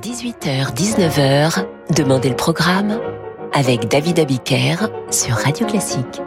18h-19h, Demandez le programme avec David Abiker sur Radio Classique.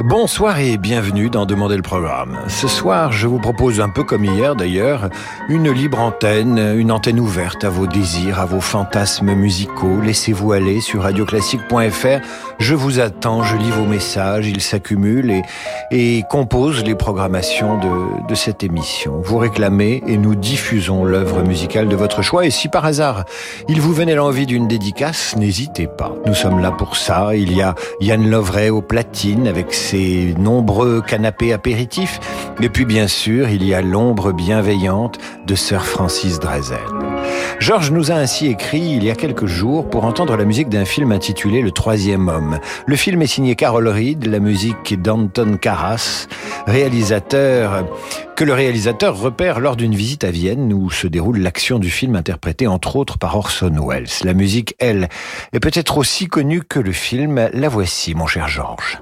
Bonsoir et bienvenue dans Demander le programme. Ce soir, je vous propose un peu comme hier d'ailleurs, une libre antenne, une antenne ouverte à vos désirs, à vos fantasmes musicaux. Laissez-vous aller sur radioclassique.fr. Je vous attends, je lis vos messages, ils s'accumulent et, et composent les programmations de, de cette émission. Vous réclamez et nous diffusons l'œuvre musicale de votre choix. Et si par hasard, il vous venait l'envie d'une dédicace, n'hésitez pas. Nous sommes là pour ça. Il y a Yann Lovray au platine avec ses nombreux canapés apéritifs. Et puis bien sûr, il y a l'ombre bienveillante de Sir Francis Drezel. Georges nous a ainsi écrit il y a quelques jours pour entendre la musique d'un film intitulé Le Troisième Homme. Le film est signé Carol Reed, la musique d'Anton Karas, réalisateur que le réalisateur repère lors d'une visite à Vienne où se déroule l'action du film interprété entre autres par Orson Welles. La musique, elle, est peut-être aussi connue que le film. La voici, mon cher Georges.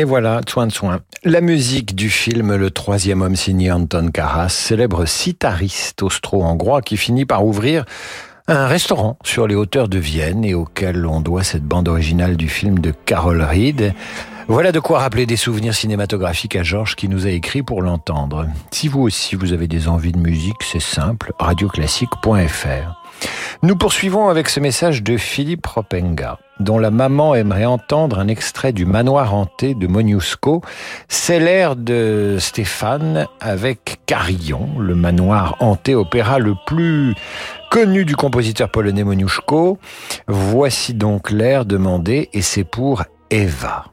Et voilà, soin de soin. La musique du film Le Troisième Homme signé Anton Karas, célèbre sitariste austro-hongrois qui finit par ouvrir un restaurant sur les hauteurs de Vienne et auquel on doit cette bande originale du film de Carol Reed. Voilà de quoi rappeler des souvenirs cinématographiques à Georges qui nous a écrit pour l'entendre. Si vous aussi vous avez des envies de musique, c'est simple, radioclassique.fr. Nous poursuivons avec ce message de Philippe Ropenga, dont la maman aimerait entendre un extrait du Manoir hanté de Moniusco. C'est l'air de Stéphane avec Carillon, le manoir hanté opéra le plus connu du compositeur polonais Moniuszko. Voici donc l'air demandé et c'est pour Eva.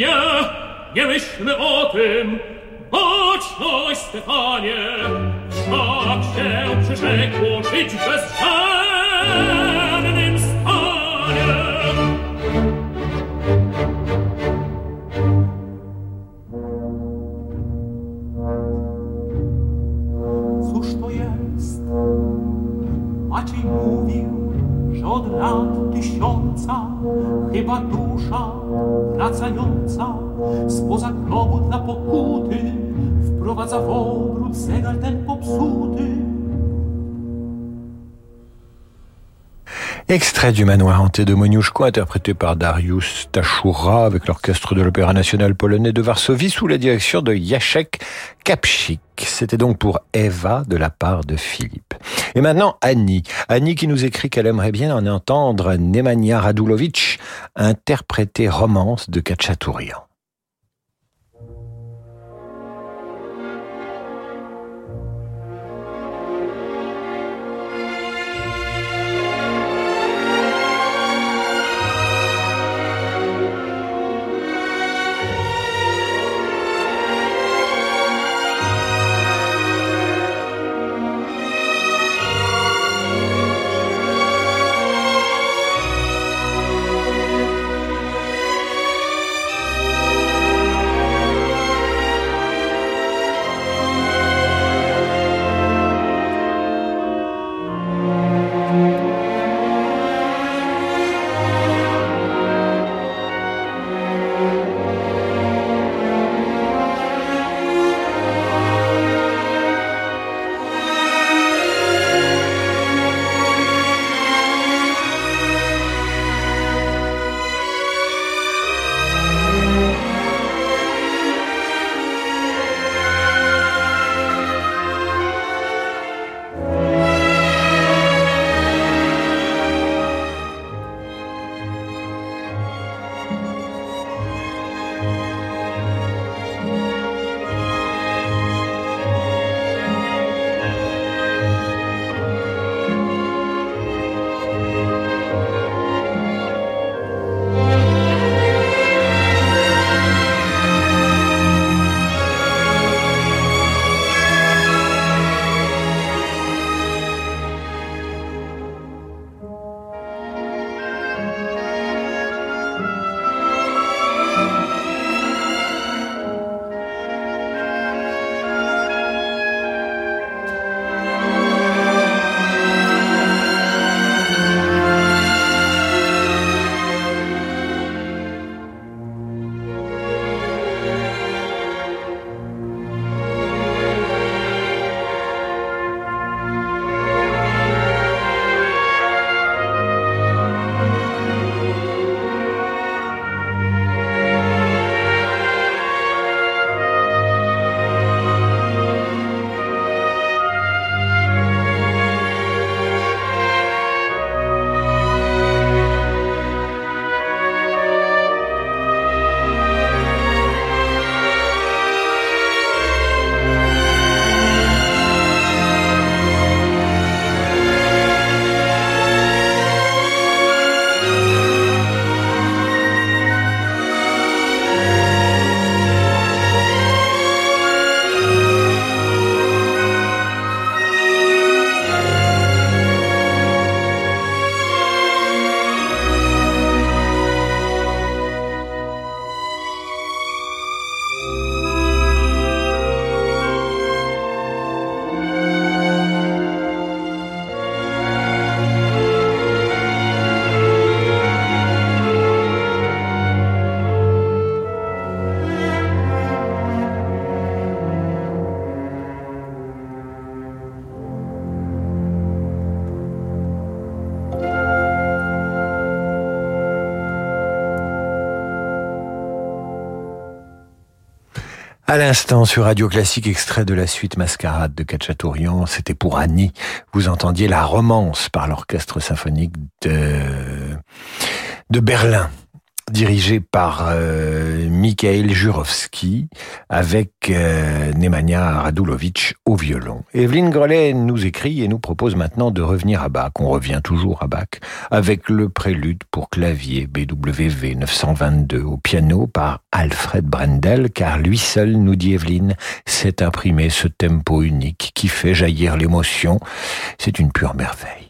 zgubienia, nie myślmy o tym, Boczność, Stefanie, tak się przyrzekło żyć bez szans. Extrait du manoir hanté de Moniuszko, interprété par Darius Tachura avec l'orchestre de l'Opéra national polonais de Varsovie sous la direction de Jacek Kapchik. C'était donc pour Eva de la part de Philippe. Et maintenant Annie. Annie qui nous écrit qu'elle aimerait bien en entendre Nemanja Radulovic interpréter Romance de Kachatourian. L'instant, sur Radio Classique, extrait de la suite Mascarade de Cacciatorian, c'était pour Annie. Vous entendiez la romance par l'orchestre symphonique de, de Berlin dirigé par euh, Mikhail Jurovski avec euh, Nemanja Radulovic au violon. Evelyne Grelet nous écrit et nous propose maintenant de revenir à Bach. On revient toujours à Bach avec le prélude pour clavier BWV 922 au piano par Alfred Brendel car lui seul, nous dit Evelyne, s'est imprimé ce tempo unique qui fait jaillir l'émotion. C'est une pure merveille.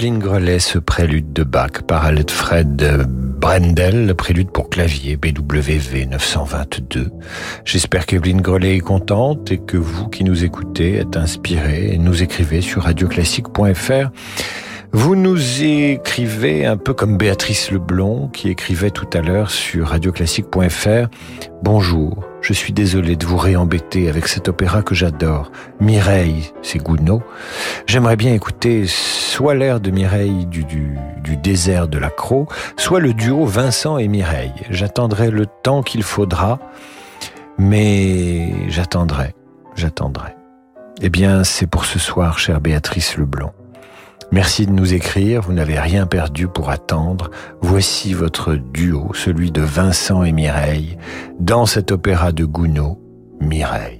Evelyne Grelet, ce prélude de Bach par Alfred Brendel, le prélude pour clavier BWV 922. J'espère qu'Evelyne Grelet est contente et que vous qui nous écoutez êtes inspirés et nous écrivez sur radioclassique.fr. Vous nous écrivez un peu comme Béatrice Leblond qui écrivait tout à l'heure sur radioclassique.fr. Bonjour, je suis désolé de vous réembêter avec cet opéra que j'adore. Mireille, c'est Gounod. J'aimerais bien écouter soit l'air de Mireille du, du, du désert de la Croix, soit le duo Vincent et Mireille. J'attendrai le temps qu'il faudra, mais j'attendrai, j'attendrai. Eh bien, c'est pour ce soir, chère Béatrice Leblond. Merci de nous écrire, vous n'avez rien perdu pour attendre. Voici votre duo, celui de Vincent et Mireille, dans cet opéra de Gounod, Mireille.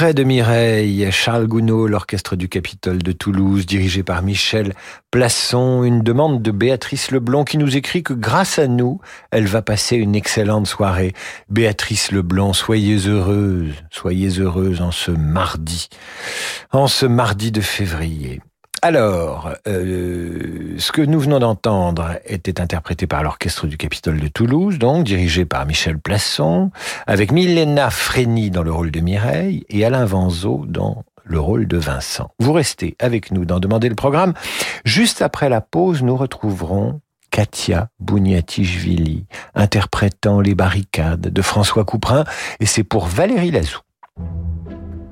Extrait de Mireille, Charles Gounod, l'orchestre du Capitole de Toulouse, dirigé par Michel Plasson, une demande de Béatrice Leblond qui nous écrit que grâce à nous, elle va passer une excellente soirée. Béatrice Leblond, soyez heureuse, soyez heureuse en ce mardi, en ce mardi de février. Alors, euh, ce que nous venons d'entendre était interprété par l'Orchestre du Capitole de Toulouse, donc dirigé par Michel Plasson, avec Milena Frény dans le rôle de Mireille et Alain Vanzo dans le rôle de Vincent. Vous restez avec nous dans Demander le programme. Juste après la pause, nous retrouverons Katia Bouniatichvili, interprétant Les barricades de François Couperin, et c'est pour Valérie Lazou.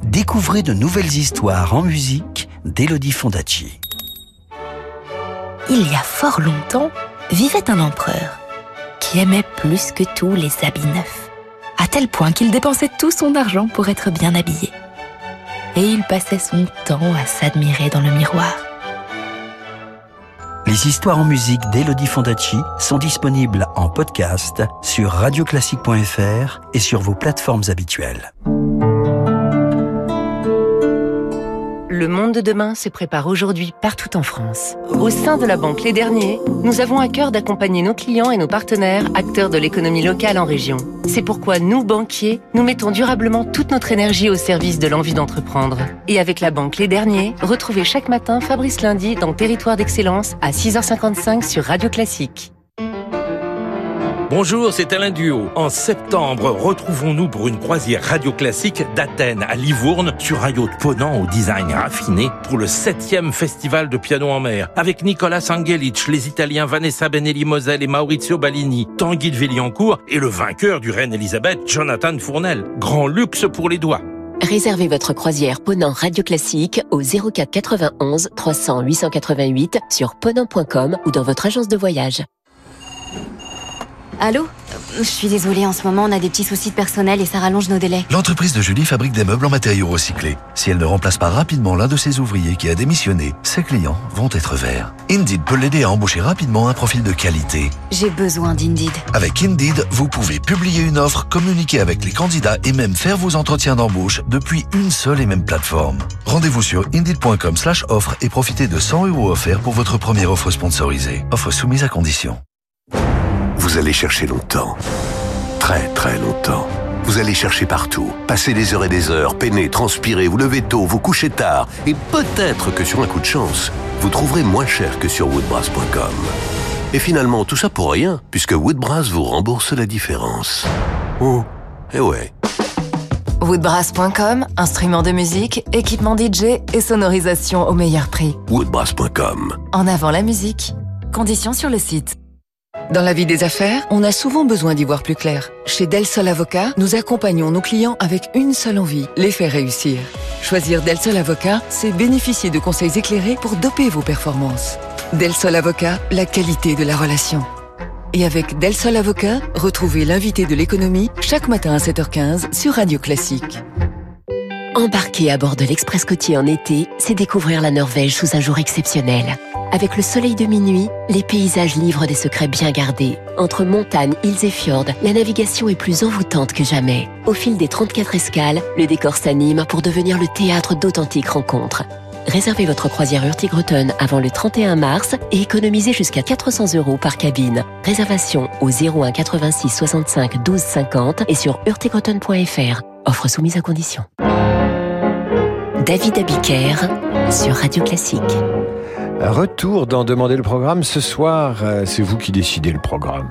Découvrez de nouvelles histoires en musique d'Elodie Fondacci. Il y a fort longtemps, vivait un empereur qui aimait plus que tout les habits neufs, à tel point qu'il dépensait tout son argent pour être bien habillé. Et il passait son temps à s'admirer dans le miroir. Les histoires en musique d'Elodie Fondacci sont disponibles en podcast sur radioclassique.fr et sur vos plateformes habituelles. Le monde de demain se prépare aujourd'hui partout en France. Au sein de la Banque Les Derniers, nous avons à cœur d'accompagner nos clients et nos partenaires, acteurs de l'économie locale en région. C'est pourquoi nous, banquiers, nous mettons durablement toute notre énergie au service de l'envie d'entreprendre. Et avec la Banque Les Derniers, retrouvez chaque matin Fabrice Lundi dans Territoire d'Excellence à 6h55 sur Radio Classique. Bonjour, c'est Alain Duo. En septembre, retrouvons-nous pour une croisière radio classique d'Athènes à Livourne sur un yacht ponant au design raffiné pour le septième festival de piano en mer avec Nicolas Angelic, les Italiens Vanessa Benelli Moselle et Maurizio Ballini, Tanguy de Villiancourt et le vainqueur du Reine Elisabeth, Jonathan Fournel. Grand luxe pour les doigts. Réservez votre croisière Ponant Radio Classique au 04 91 300 888 sur ponant.com ou dans votre agence de voyage. Allô Je suis désolée, en ce moment, on a des petits soucis de personnel et ça rallonge nos délais. L'entreprise de Julie fabrique des meubles en matériaux recyclés. Si elle ne remplace pas rapidement l'un de ses ouvriers qui a démissionné, ses clients vont être verts. Indeed peut l'aider à embaucher rapidement un profil de qualité. J'ai besoin d'Indeed. Avec Indeed, vous pouvez publier une offre, communiquer avec les candidats et même faire vos entretiens d'embauche depuis une seule et même plateforme. Rendez-vous sur indeed.com slash offre et profitez de 100 euros offerts pour votre première offre sponsorisée. Offre soumise à condition. Vous allez chercher longtemps. Très très longtemps. Vous allez chercher partout, passer des heures et des heures, peiner, transpirer, vous lever tôt, vous coucher tard, et peut-être que sur un coup de chance, vous trouverez moins cher que sur woodbrass.com. Et finalement, tout ça pour rien, puisque Woodbrass vous rembourse la différence. Oh, eh ouais. Woodbrass.com, instrument de musique, équipement DJ et sonorisation au meilleur prix. Woodbrass.com. En avant la musique. Conditions sur le site. Dans la vie des affaires, on a souvent besoin d'y voir plus clair. Chez Del Sol Avocat, nous accompagnons nos clients avec une seule envie, les faire réussir. Choisir Del Sol Avocat, c'est bénéficier de conseils éclairés pour doper vos performances. Del Sol Avocat, la qualité de la relation. Et avec Del Sol Avocat, retrouvez l'invité de l'économie chaque matin à 7h15 sur Radio Classique. Embarquer à bord de l'Express côtier en été, c'est découvrir la Norvège sous un jour exceptionnel. Avec le soleil de minuit, les paysages livrent des secrets bien gardés. Entre montagnes, îles et fjords, la navigation est plus envoûtante que jamais. Au fil des 34 escales, le décor s'anime pour devenir le théâtre d'authentiques rencontres. Réservez votre croisière Hurtigruten avant le 31 mars et économisez jusqu'à 400 euros par cabine. Réservation au 01 86 65 12 50 et sur hurtigruten.fr. Offre soumise à condition. David Abiker sur Radio Classique. Retour dans Demander le programme. Ce soir, euh, c'est vous qui décidez le programme.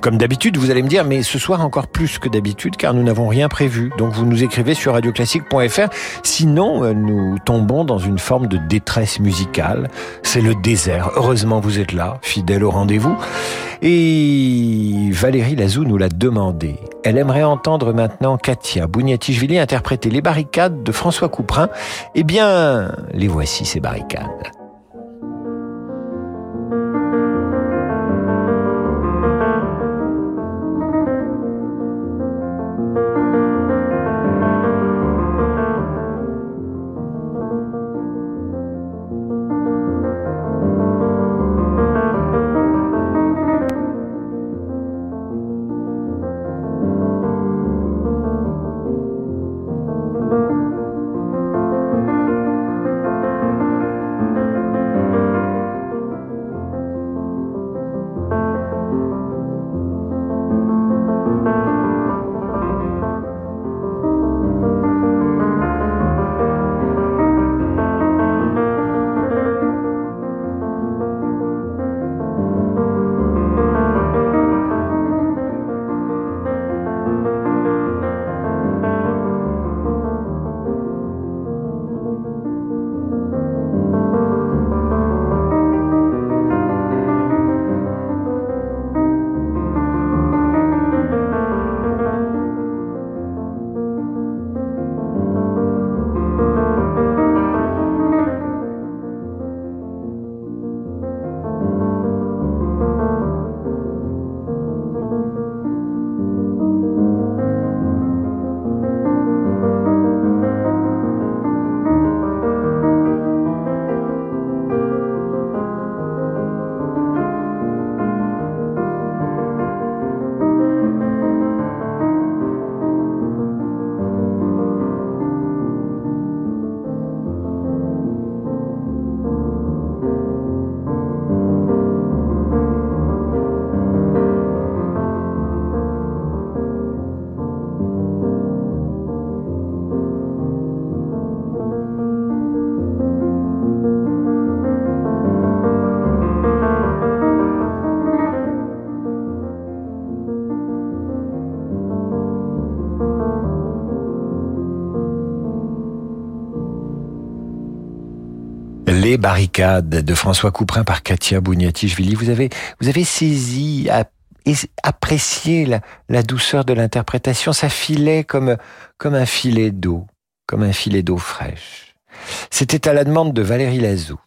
Comme d'habitude, vous allez me dire, mais ce soir encore plus que d'habitude, car nous n'avons rien prévu. Donc vous nous écrivez sur radioclassique.fr. Sinon, euh, nous tombons dans une forme de détresse musicale. C'est le désert. Heureusement, vous êtes là, fidèle au rendez-vous. Et Valérie Lazou nous l'a demandé. Elle aimerait entendre maintenant Katia Bouniatichvili interpréter les barricades de François Couperin. Eh bien, les voici ces barricades. Les barricades de François Couperin par Katia Bouniatichvili. Vous avez, vous avez saisi, apprécié la, la douceur de l'interprétation. Ça filait comme, comme un filet d'eau, comme un filet d'eau fraîche. C'était à la demande de Valérie Lazou.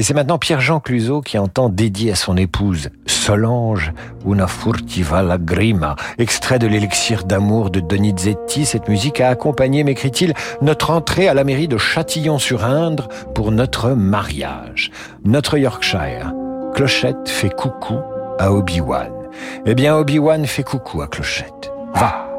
Et c'est maintenant Pierre-Jean Cluzot qui entend dédier à son épouse Solange Una furtiva lagrima, extrait de l'élixir d'amour de Donizetti. Cette musique a accompagné, m'écrit-il, notre entrée à la mairie de Châtillon-sur-Indre pour notre mariage. Notre Yorkshire. Clochette fait coucou à Obi-Wan. Eh bien, Obi-Wan fait coucou à Clochette. Va!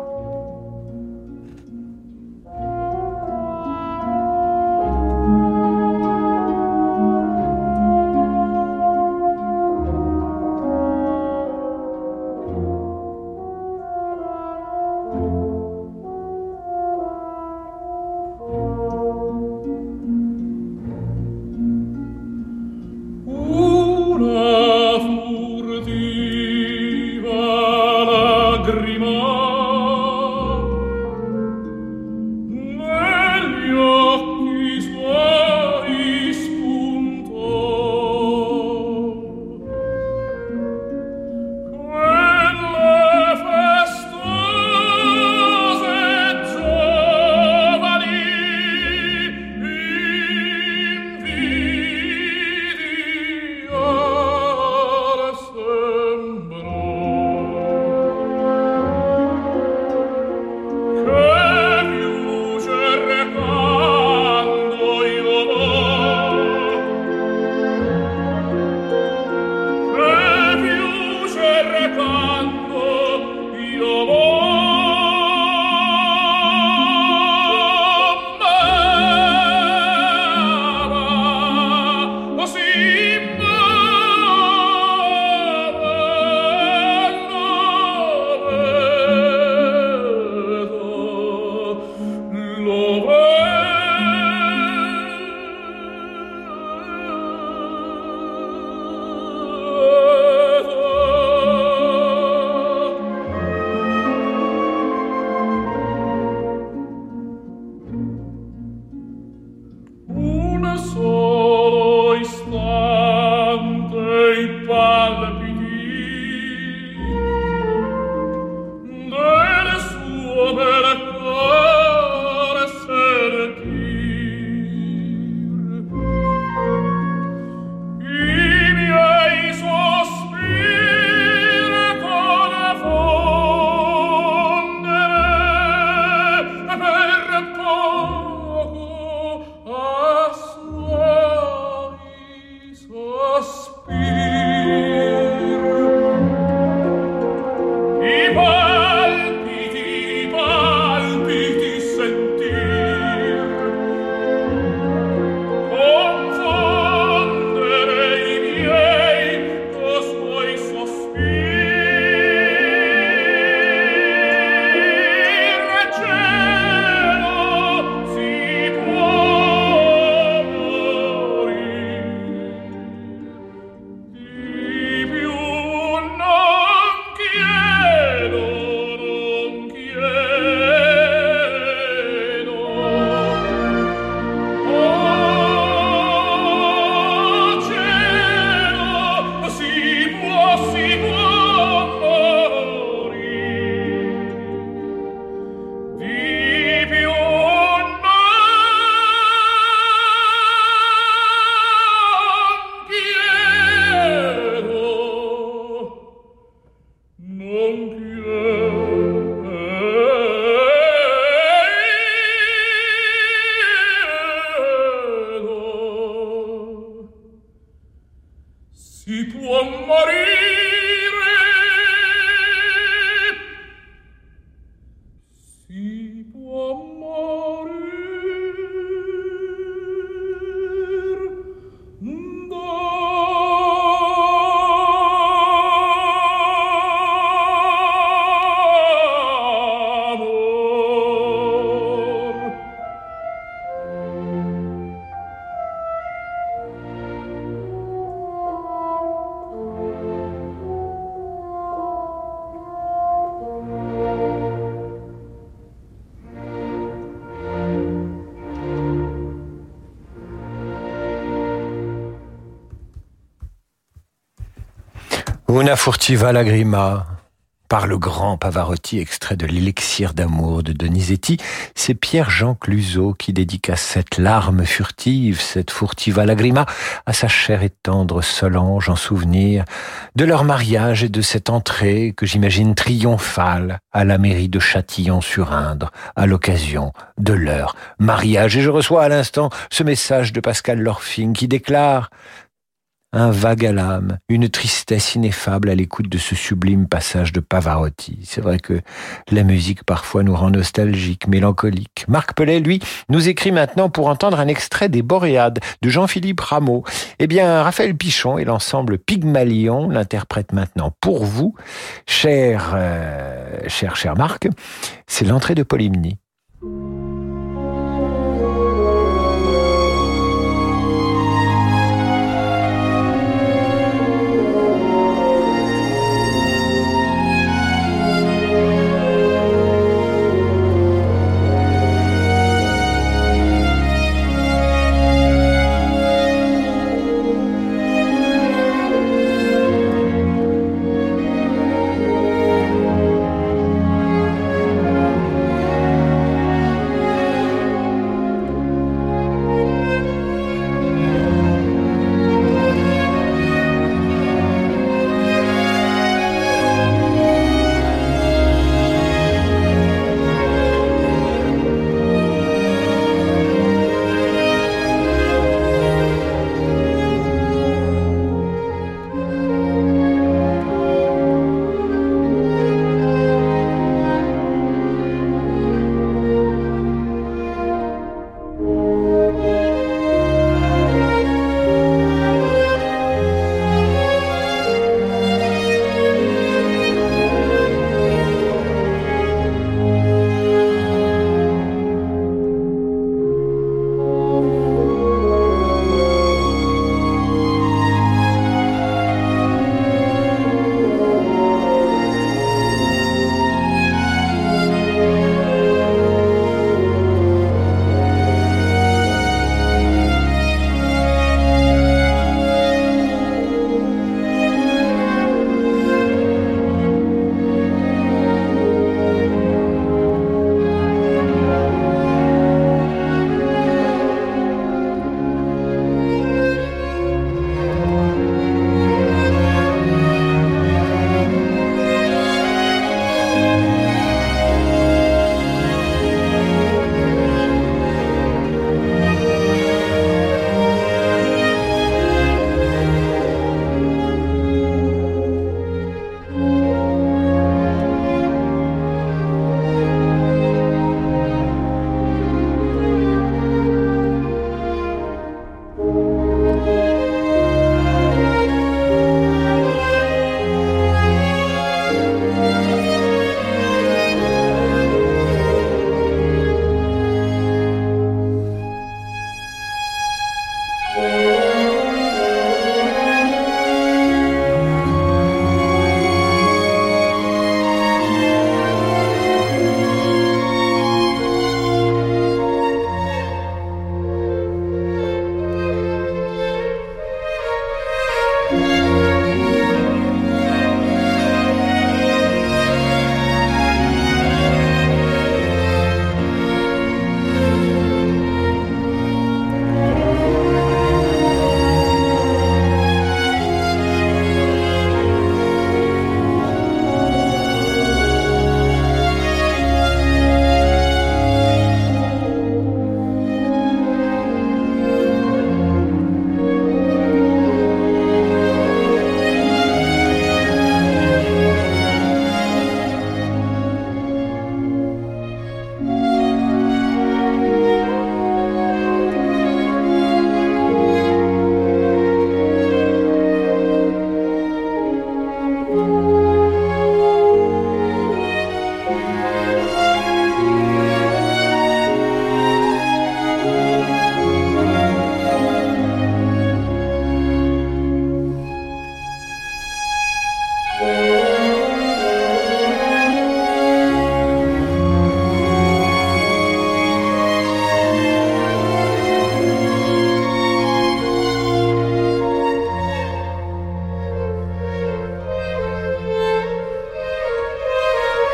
Una furtiva lagrima par le grand Pavarotti, extrait de l'élixir d'amour de Donizetti, c'est Pierre-Jean Cluzot qui dédicace cette larme furtive, cette furtiva lagrima, à sa chère et tendre Solange en souvenir de leur mariage et de cette entrée que j'imagine triomphale à la mairie de Châtillon-sur-Indre à l'occasion de leur mariage. Et je reçois à l'instant ce message de Pascal Lorfing qui déclare un vague à l'âme, une tristesse ineffable à l'écoute de ce sublime passage de Pavarotti. C'est vrai que la musique parfois nous rend nostalgiques, mélancoliques. Marc Pellet, lui, nous écrit maintenant pour entendre un extrait des Boréades de Jean-Philippe Rameau. Eh bien, Raphaël Pichon et l'ensemble Pygmalion l'interprètent maintenant pour vous, cher, euh, cher, cher Marc. C'est l'entrée de Polymnie.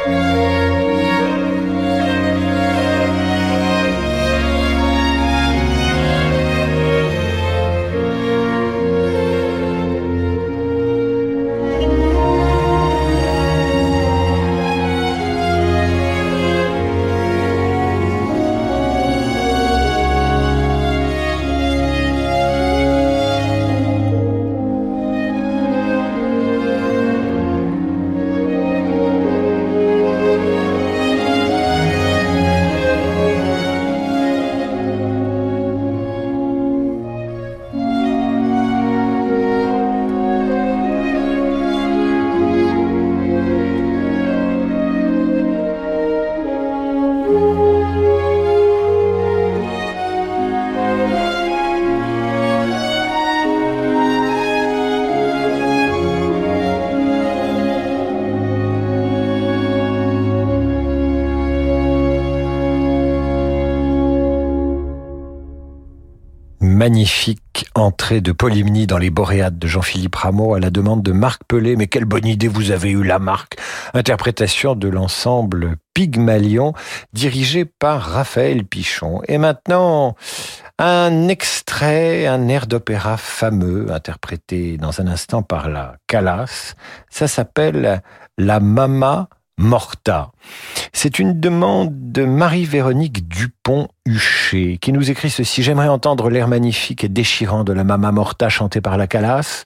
Magnifique de Polymnie dans les Boréades de Jean-Philippe Rameau à la demande de Marc Pelé. Mais quelle bonne idée vous avez eu la Marc Interprétation de l'ensemble Pygmalion dirigé par Raphaël Pichon. Et maintenant, un extrait, un air d'opéra fameux interprété dans un instant par la Calas. Ça s'appelle La Mama Morta. C'est une demande de Marie-Véronique Dupont-Huchet qui nous écrit ceci. J'aimerais entendre l'air magnifique et déchirant de la Mama Morta chanté par la Calas.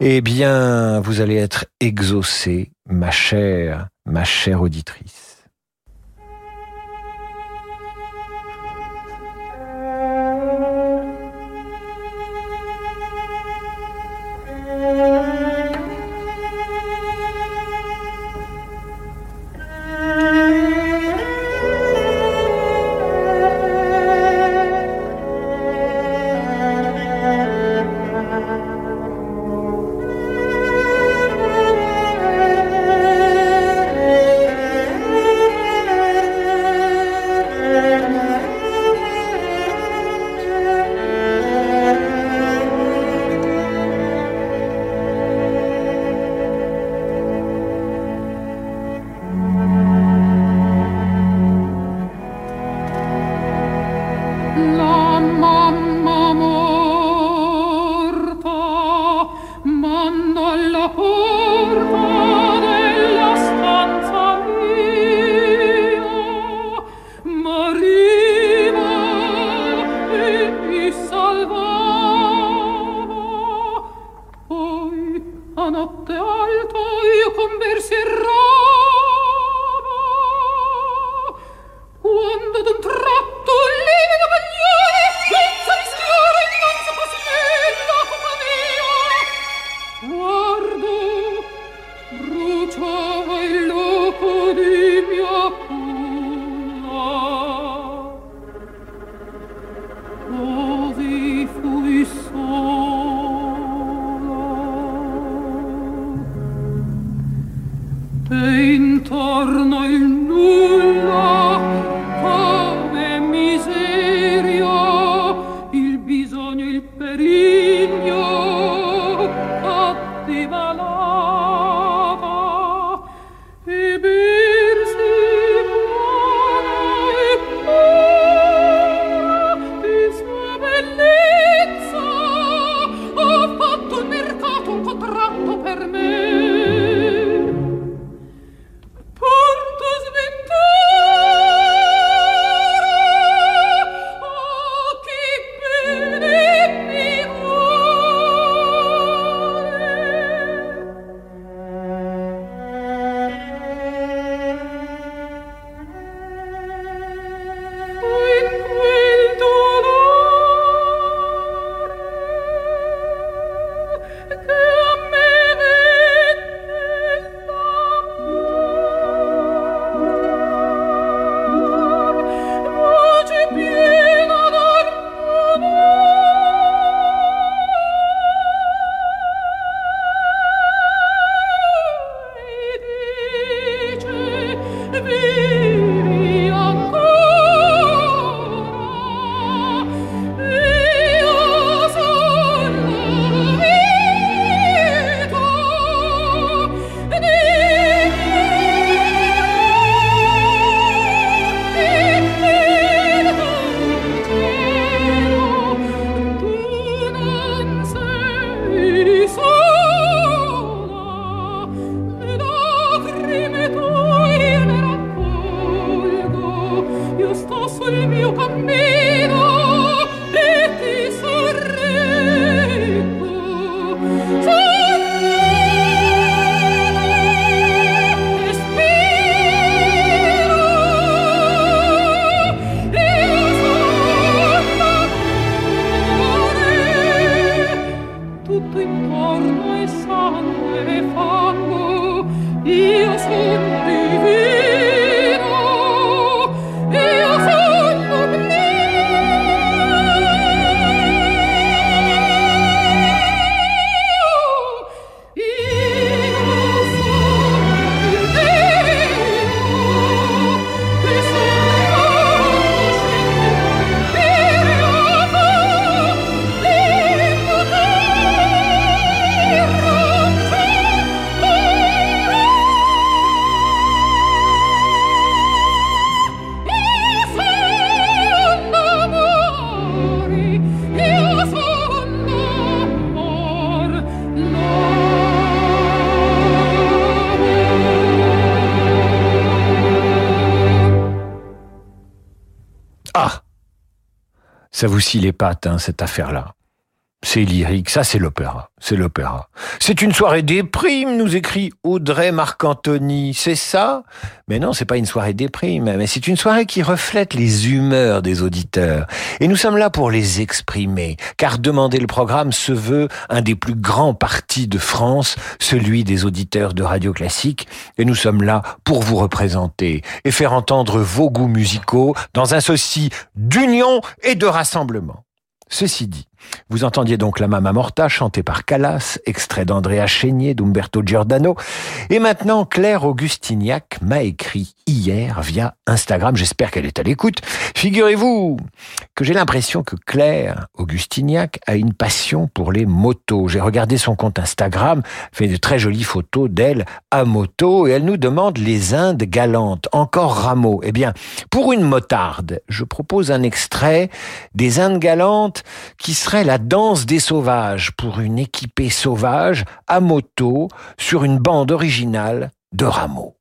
Eh bien, vous allez être exaucée, ma chère, ma chère auditrice. io sto sul mio cammino Ça vous scie les pattes, hein, cette affaire-là. C'est lyrique, ça c'est l'opéra, c'est l'opéra. C'est une soirée déprime, nous écrit Audrey Marcantoni, c'est ça? Mais non, c'est pas une soirée déprime, mais c'est une soirée qui reflète les humeurs des auditeurs. Et nous sommes là pour les exprimer, car demander le programme se veut un des plus grands partis de France, celui des auditeurs de Radio Classique, et nous sommes là pour vous représenter et faire entendre vos goûts musicaux dans un souci d'union et de rassemblement. Ceci dit, vous entendiez donc la Mamma Morta chantée par Callas, extrait d'Andrea Chénier d'Umberto Giordano. Et maintenant, Claire Augustignac m'a écrit hier via Instagram. J'espère qu'elle est à l'écoute. Figurez-vous que j'ai l'impression que Claire Augustignac a une passion pour les motos. J'ai regardé son compte Instagram, fait de très jolies photos d'elle à moto et elle nous demande les Indes galantes. Encore Rameau. Eh bien, pour une motarde, je propose un extrait des Indes galantes qui la danse des sauvages pour une équipée sauvage à moto sur une bande originale de Rameau.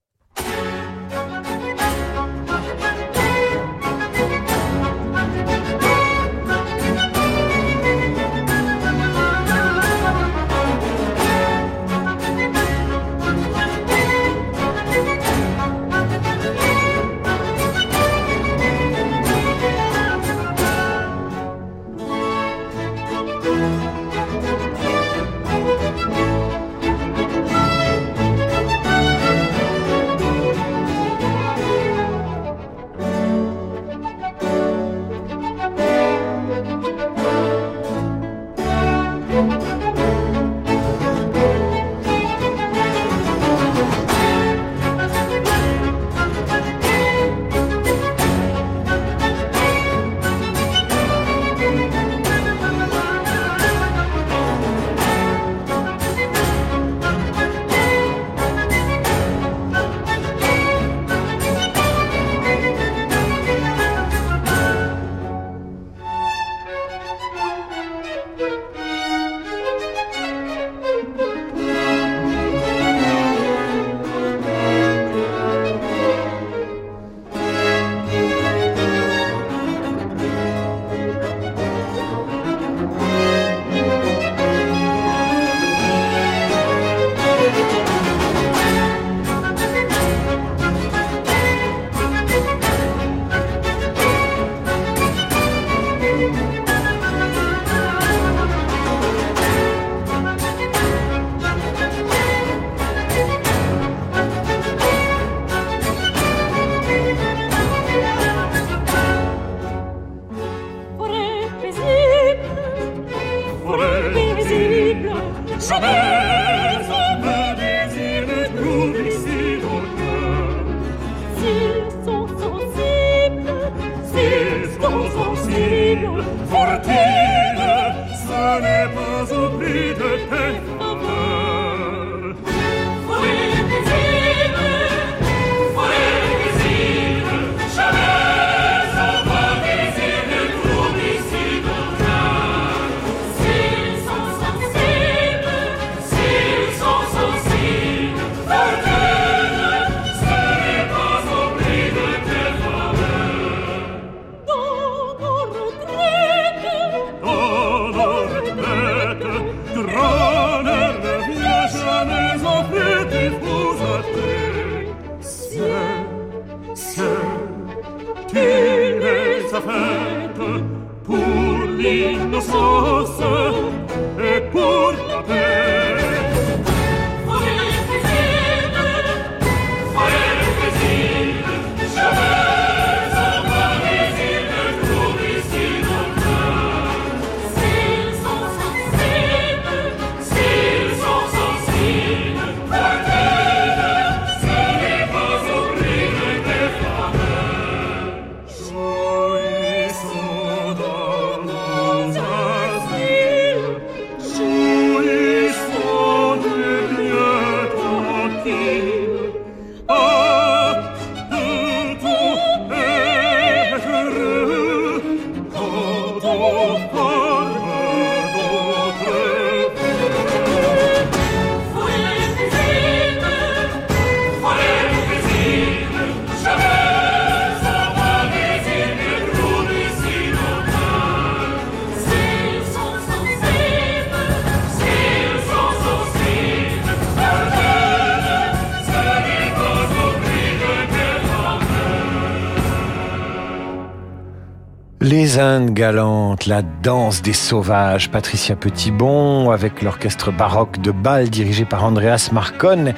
Berlino so des sauvages, Patricia Petitbon avec l'orchestre baroque de Bâle dirigé par Andreas Marcon.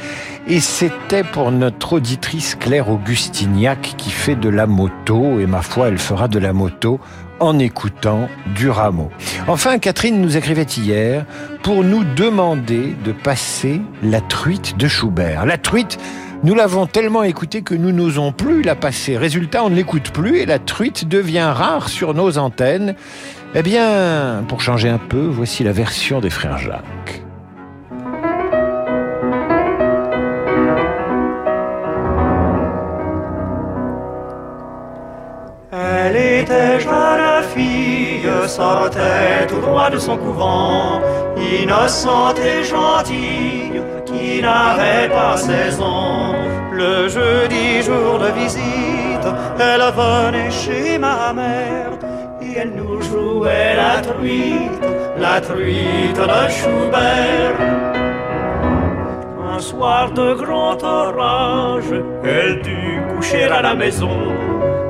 Et c'était pour notre auditrice Claire Augustignac qui fait de la moto, et ma foi, elle fera de la moto en écoutant du rameau. Enfin, Catherine nous écrivait hier pour nous demander de passer la truite de Schubert. La truite, nous l'avons tellement écoutée que nous n'osons plus la passer. Résultat, on ne l'écoute plus et la truite devient rare sur nos antennes. Eh bien, pour changer un peu, voici la version des frères Jacques. Elle était jeune fille, sortait tout droit de son couvent, innocente et gentille, qui n'avait pas 16 ans. Le jeudi jour de visite, elle venait chez ma mère, et elle nous jouait la truite, la truite de Schubert. Un soir de grand orage, elle dut coucher à la maison.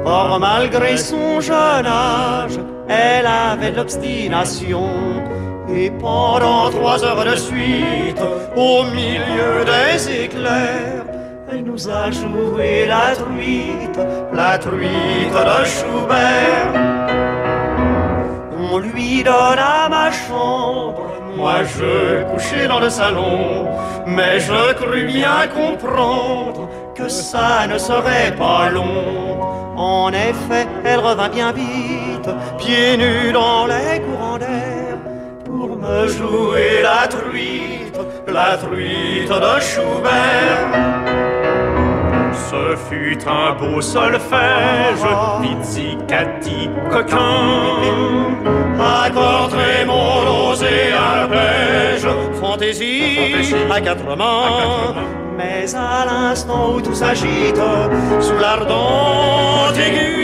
Or, malgré son jeune âge, elle avait l'obstination. Et pendant trois heures de suite, au milieu des éclairs, elle nous a joué la truite, la truite de Schubert. On lui donna ma chambre, moi je couchais dans le salon, mais je crus bien comprendre que ça ne serait pas long. En effet, elle revint bien vite, pieds nus dans les courants me jouer la truite, la truite de Schubert. Ce fut un beau solfège, pizzicati coquin, accord très mon et arpège, fantaisie à quatre mains. Mais à l'instant où tout s'agite, sous l'ardente aiguë